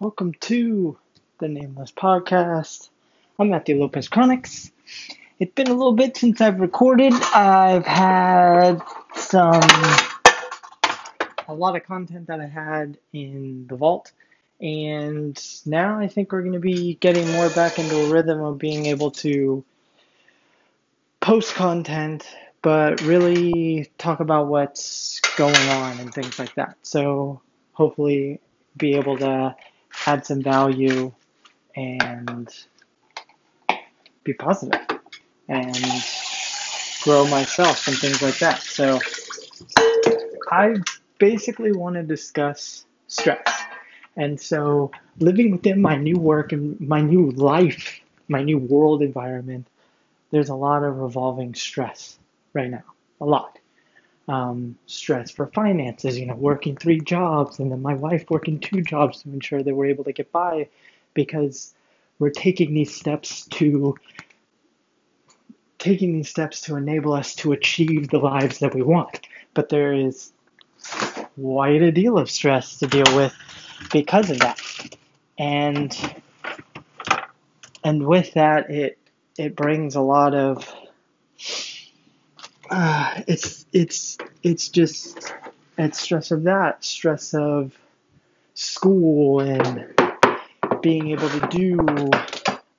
Welcome to the Nameless Podcast. I'm Matthew Lopez Chronics. It's been a little bit since I've recorded. I've had some a lot of content that I had in the vault, and now I think we're going to be getting more back into a rhythm of being able to post content, but really talk about what's going on and things like that. So hopefully, be able to add some value and be positive and grow myself and things like that. So I basically want to discuss stress. And so living within my new work and my new life, my new world environment, there's a lot of revolving stress right now. A lot um, stress for finances, you know, working three jobs and then my wife working two jobs to ensure that we're able to get by because we're taking these steps to taking these steps to enable us to achieve the lives that we want. But there is quite a deal of stress to deal with because of that. And and with that it it brings a lot of uh, it's it's it's just it's stress of that stress of school and being able to do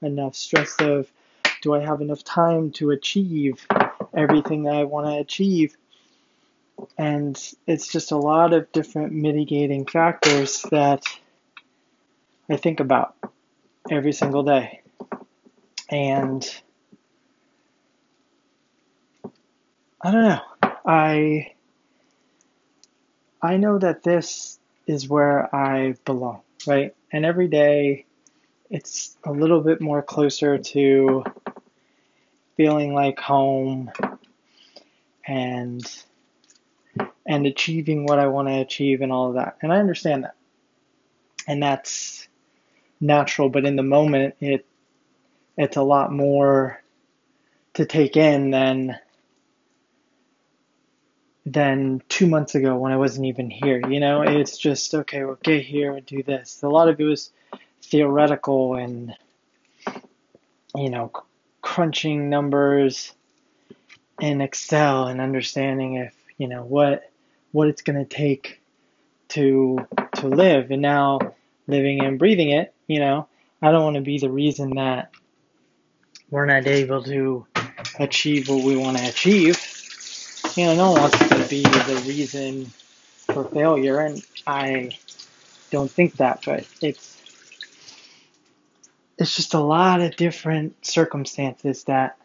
enough stress of do I have enough time to achieve everything that I want to achieve? And it's just a lot of different mitigating factors that I think about every single day. And I don't know. I I know that this is where I belong, right? And every day it's a little bit more closer to feeling like home and and achieving what I want to achieve and all of that. And I understand that. And that's natural, but in the moment it it's a lot more to take in than than two months ago when I wasn't even here. You know, it's just okay. We'll get here and do this. A lot of it was theoretical and you know crunching numbers in Excel and understanding if you know what what it's going to take to to live. And now living and breathing it, you know, I don't want to be the reason that we're not able to achieve what we want to achieve you know, no one wants to be the reason for failure, and I don't think that, but it's it's just a lot of different circumstances that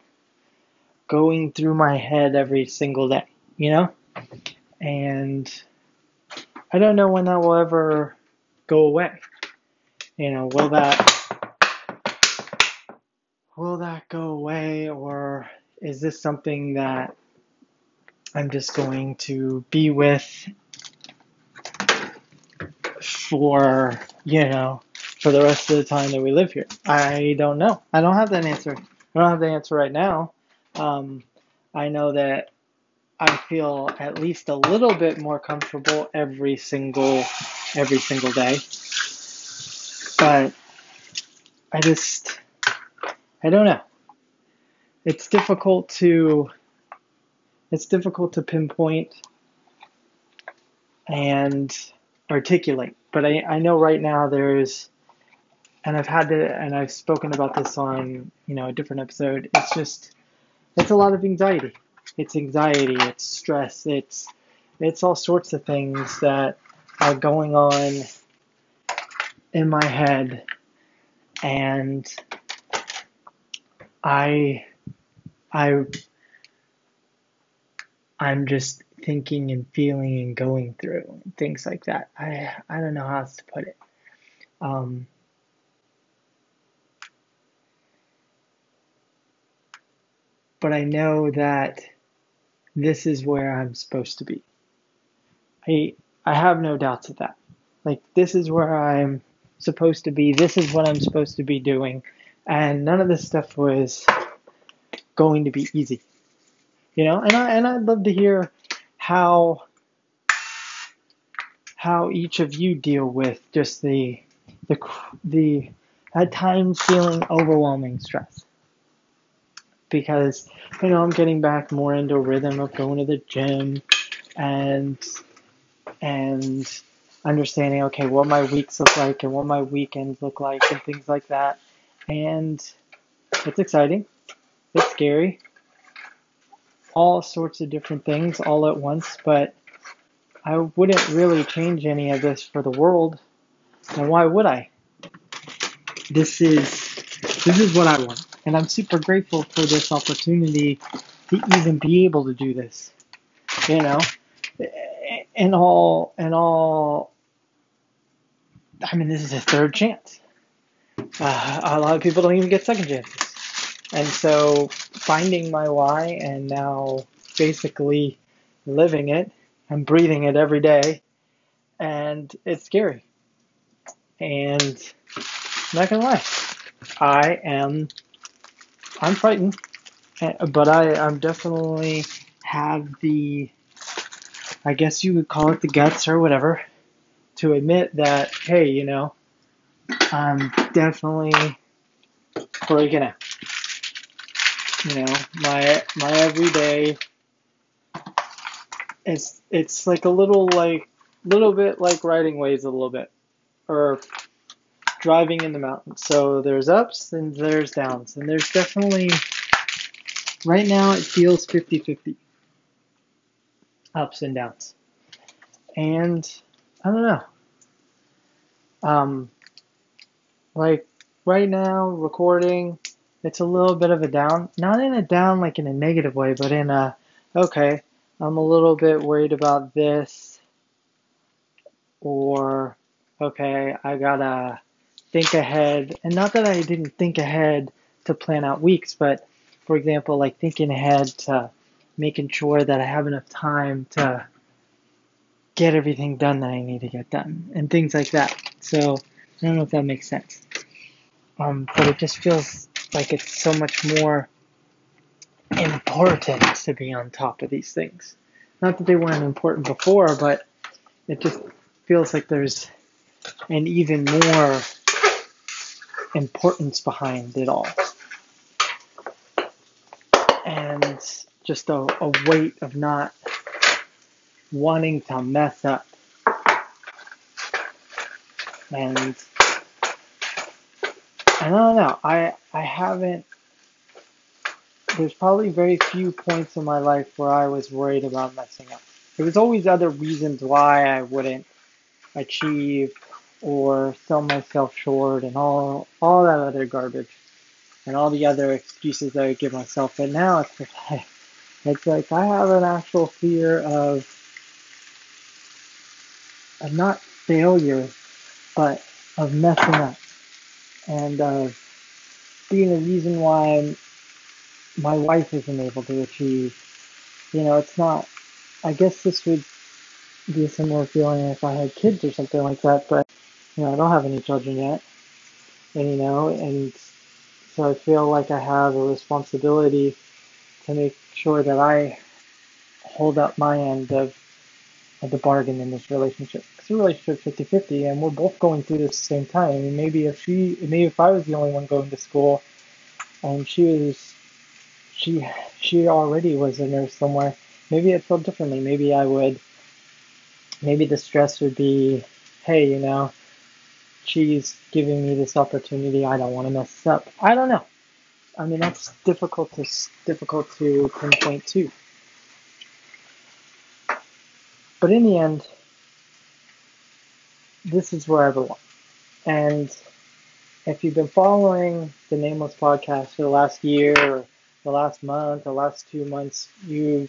going through my head every single day, you know? And I don't know when that will ever go away. You know, will that will that go away or is this something that I'm just going to be with for, you know, for the rest of the time that we live here? I don't know. I don't have that answer. I don't have the answer right now. Um, I know that I feel at least a little bit more comfortable every single every single day. But I just I don't know. It's difficult to it's difficult to pinpoint and articulate. But I, I know right now there's, and I've had to, and I've spoken about this on, you know, a different episode. It's just, it's a lot of anxiety. It's anxiety. It's stress. It's, it's all sorts of things that are going on in my head, and I, I I'm just thinking and feeling and going through things like that. I I don't know how else to put it. Um, but I know that this is where I'm supposed to be. I I have no doubts of that. Like this is where I'm supposed to be. This is what I'm supposed to be doing, and none of this stuff was going to be easy you know? And i and i'd love to hear how how each of you deal with just the the the at times feeling overwhelming stress. Because you know I'm getting back more into a rhythm of going to the gym and and understanding okay what my weeks look like and what my weekends look like and things like that. And it's exciting. It's scary all sorts of different things all at once but I wouldn't really change any of this for the world and why would I this is this is what I want and I'm super grateful for this opportunity to even be able to do this you know and all and all I mean this is a third chance. Uh, a lot of people don't even get second chances. And so finding my why and now basically living it and breathing it every day and it's scary. And I'm not gonna lie, I am I'm frightened, eh, but I I'm definitely have the I guess you would call it the guts or whatever, to admit that, hey, you know, I'm definitely breaking out. You know, my my everyday it's it's like a little like little bit like riding waves a little bit. Or driving in the mountains. So there's ups and there's downs. And there's definitely right now it feels 50-50 ups and downs. And I don't know. Um, like right now, recording, it's a little bit of a down. Not in a down like in a negative way, but in a, okay, I'm a little bit worried about this. Or, okay, I gotta think ahead. And not that I didn't think ahead to plan out weeks, but for example, like thinking ahead to making sure that I have enough time to get everything done that I need to get done and things like that. So I don't know if that makes sense. Um, but it just feels like it's so much more important to be on top of these things. Not that they weren't important before, but it just feels like there's an even more importance behind it all. And just a, a weight of not wanting to mess up. And I don't know. I I haven't. There's probably very few points in my life where I was worried about messing up. There was always other reasons why I wouldn't achieve or sell myself short and all all that other garbage and all the other excuses that I give myself. But now it's like it's like I have an actual fear of, of not failure, but of messing up and of being the reason why my wife isn't able to achieve. You know, it's not, I guess this would be a similar feeling if I had kids or something like that, but, you know, I don't have any children yet. And, you know, and so I feel like I have a responsibility to make sure that I hold up my end of the bargain in this relationship. It's a relationship 50 50, and we're both going through this same time. I mean, maybe if she, maybe if I was the only one going to school and she was, she, she already was a nurse somewhere, maybe it felt differently. Maybe I would, maybe the stress would be, hey, you know, she's giving me this opportunity. I don't want to mess up. I don't know. I mean, that's difficult to difficult to pinpoint too. But in the end, this is where I belong. And if you've been following the Nameless podcast for the last year, or the last month, the last two months, you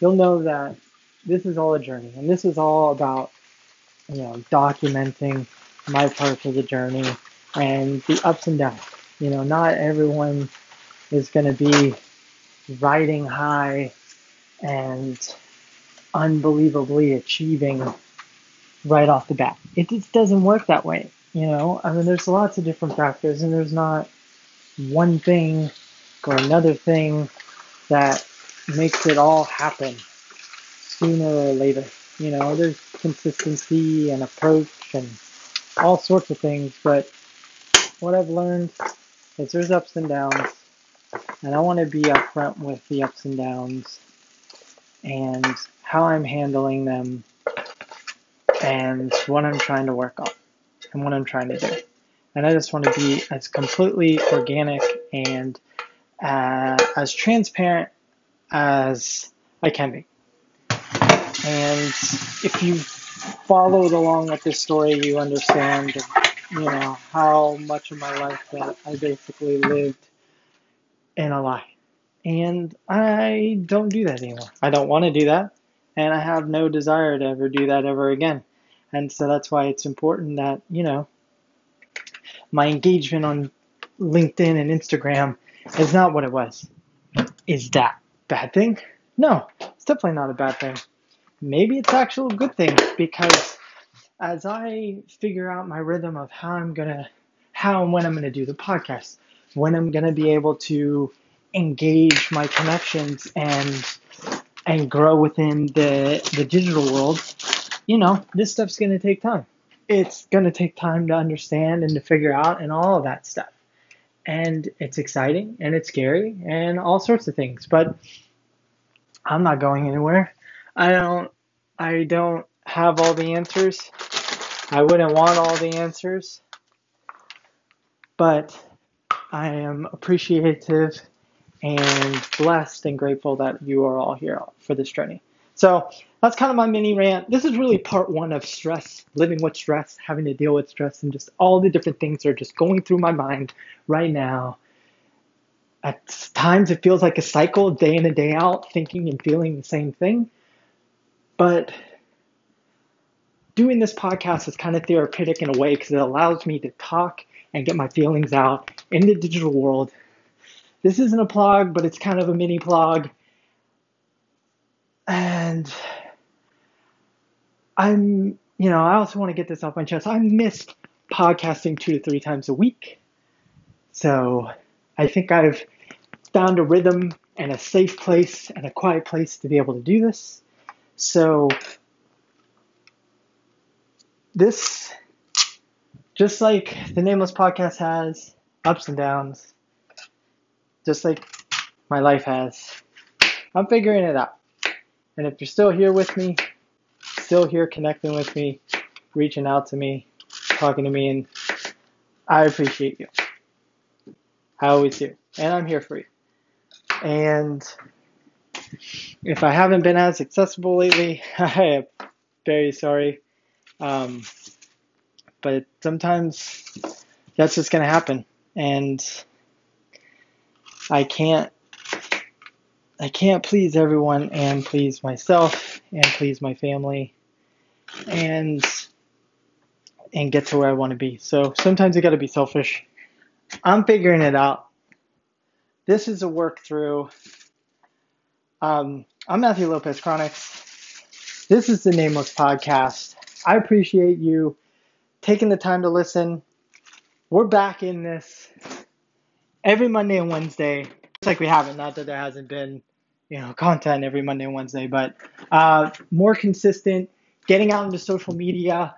you'll know that this is all a journey, and this is all about you know documenting my part of the journey and the ups and downs. You know, not everyone is going to be riding high and unbelievably achieving right off the bat. It just doesn't work that way. You know, I mean, there's lots of different factors, and there's not one thing or another thing that makes it all happen sooner or later. You know, there's consistency and approach and all sorts of things. But what I've learned is there's ups and downs, and I want to be upfront with the ups and downs and how I'm handling them and what I'm trying to work on and what I'm trying to do. And I just want to be as completely organic and uh, as transparent as I can be. And if you followed along with this story, you understand, you know, how much of my life that I basically lived in a lie. And I don't do that anymore. I don't want to do that. And I have no desire to ever do that ever again. And so that's why it's important that, you know, my engagement on LinkedIn and Instagram is not what it was. Is that bad thing? No, it's definitely not a bad thing. Maybe it's actually a good thing because as I figure out my rhythm of how I'm gonna, how and when I'm gonna do the podcast, when I'm gonna be able to engage my connections and and grow within the the digital world, you know, this stuff's gonna take time. It's gonna take time to understand and to figure out and all of that stuff. And it's exciting and it's scary and all sorts of things. But I'm not going anywhere. I don't I don't have all the answers. I wouldn't want all the answers. But I am appreciative and blessed and grateful that you are all here for this journey. So that's kind of my mini rant. This is really part one of stress, living with stress, having to deal with stress, and just all the different things that are just going through my mind right now. At times, it feels like a cycle, day in and day out, thinking and feeling the same thing. But doing this podcast is kind of therapeutic in a way because it allows me to talk and get my feelings out in the digital world. This isn't a plug, but it's kind of a mini plug. And I'm, you know, I also want to get this off my chest. I missed podcasting two to three times a week. So I think I've found a rhythm and a safe place and a quiet place to be able to do this. So this, just like the Nameless Podcast has ups and downs, just like my life has, I'm figuring it out. And if you're still here with me, still here connecting with me, reaching out to me, talking to me, and I appreciate you. I always do. And I'm here for you. And if I haven't been as accessible lately, I am very sorry. Um, but sometimes that's just going to happen. And I can't I can't please everyone and please myself and please my family and and get to where I want to be. So sometimes you got to be selfish. I'm figuring it out. This is a work through. Um, I'm Matthew Lopez Chronics. This is the Nameless Podcast. I appreciate you taking the time to listen. We're back in this every Monday and Wednesday. It's like we haven't, not that there hasn't been, you know, content every Monday and Wednesday, but uh, more consistent, getting out into social media,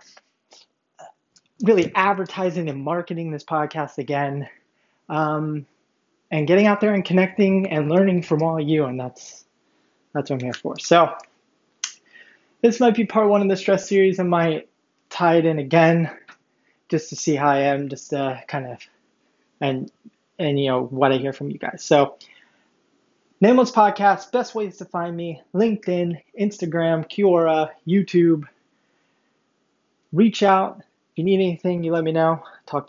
really advertising and marketing this podcast again, um, and getting out there and connecting and learning from all of you, and that's that's what I'm here for. So this might be part one of the stress series. I might tie it in again just to see how I am, just to kind of and and you know what I hear from you guys. So Nameless Podcast, best ways to find me, LinkedIn, Instagram, Quora, YouTube. Reach out. If you need anything, you let me know. Talk to you.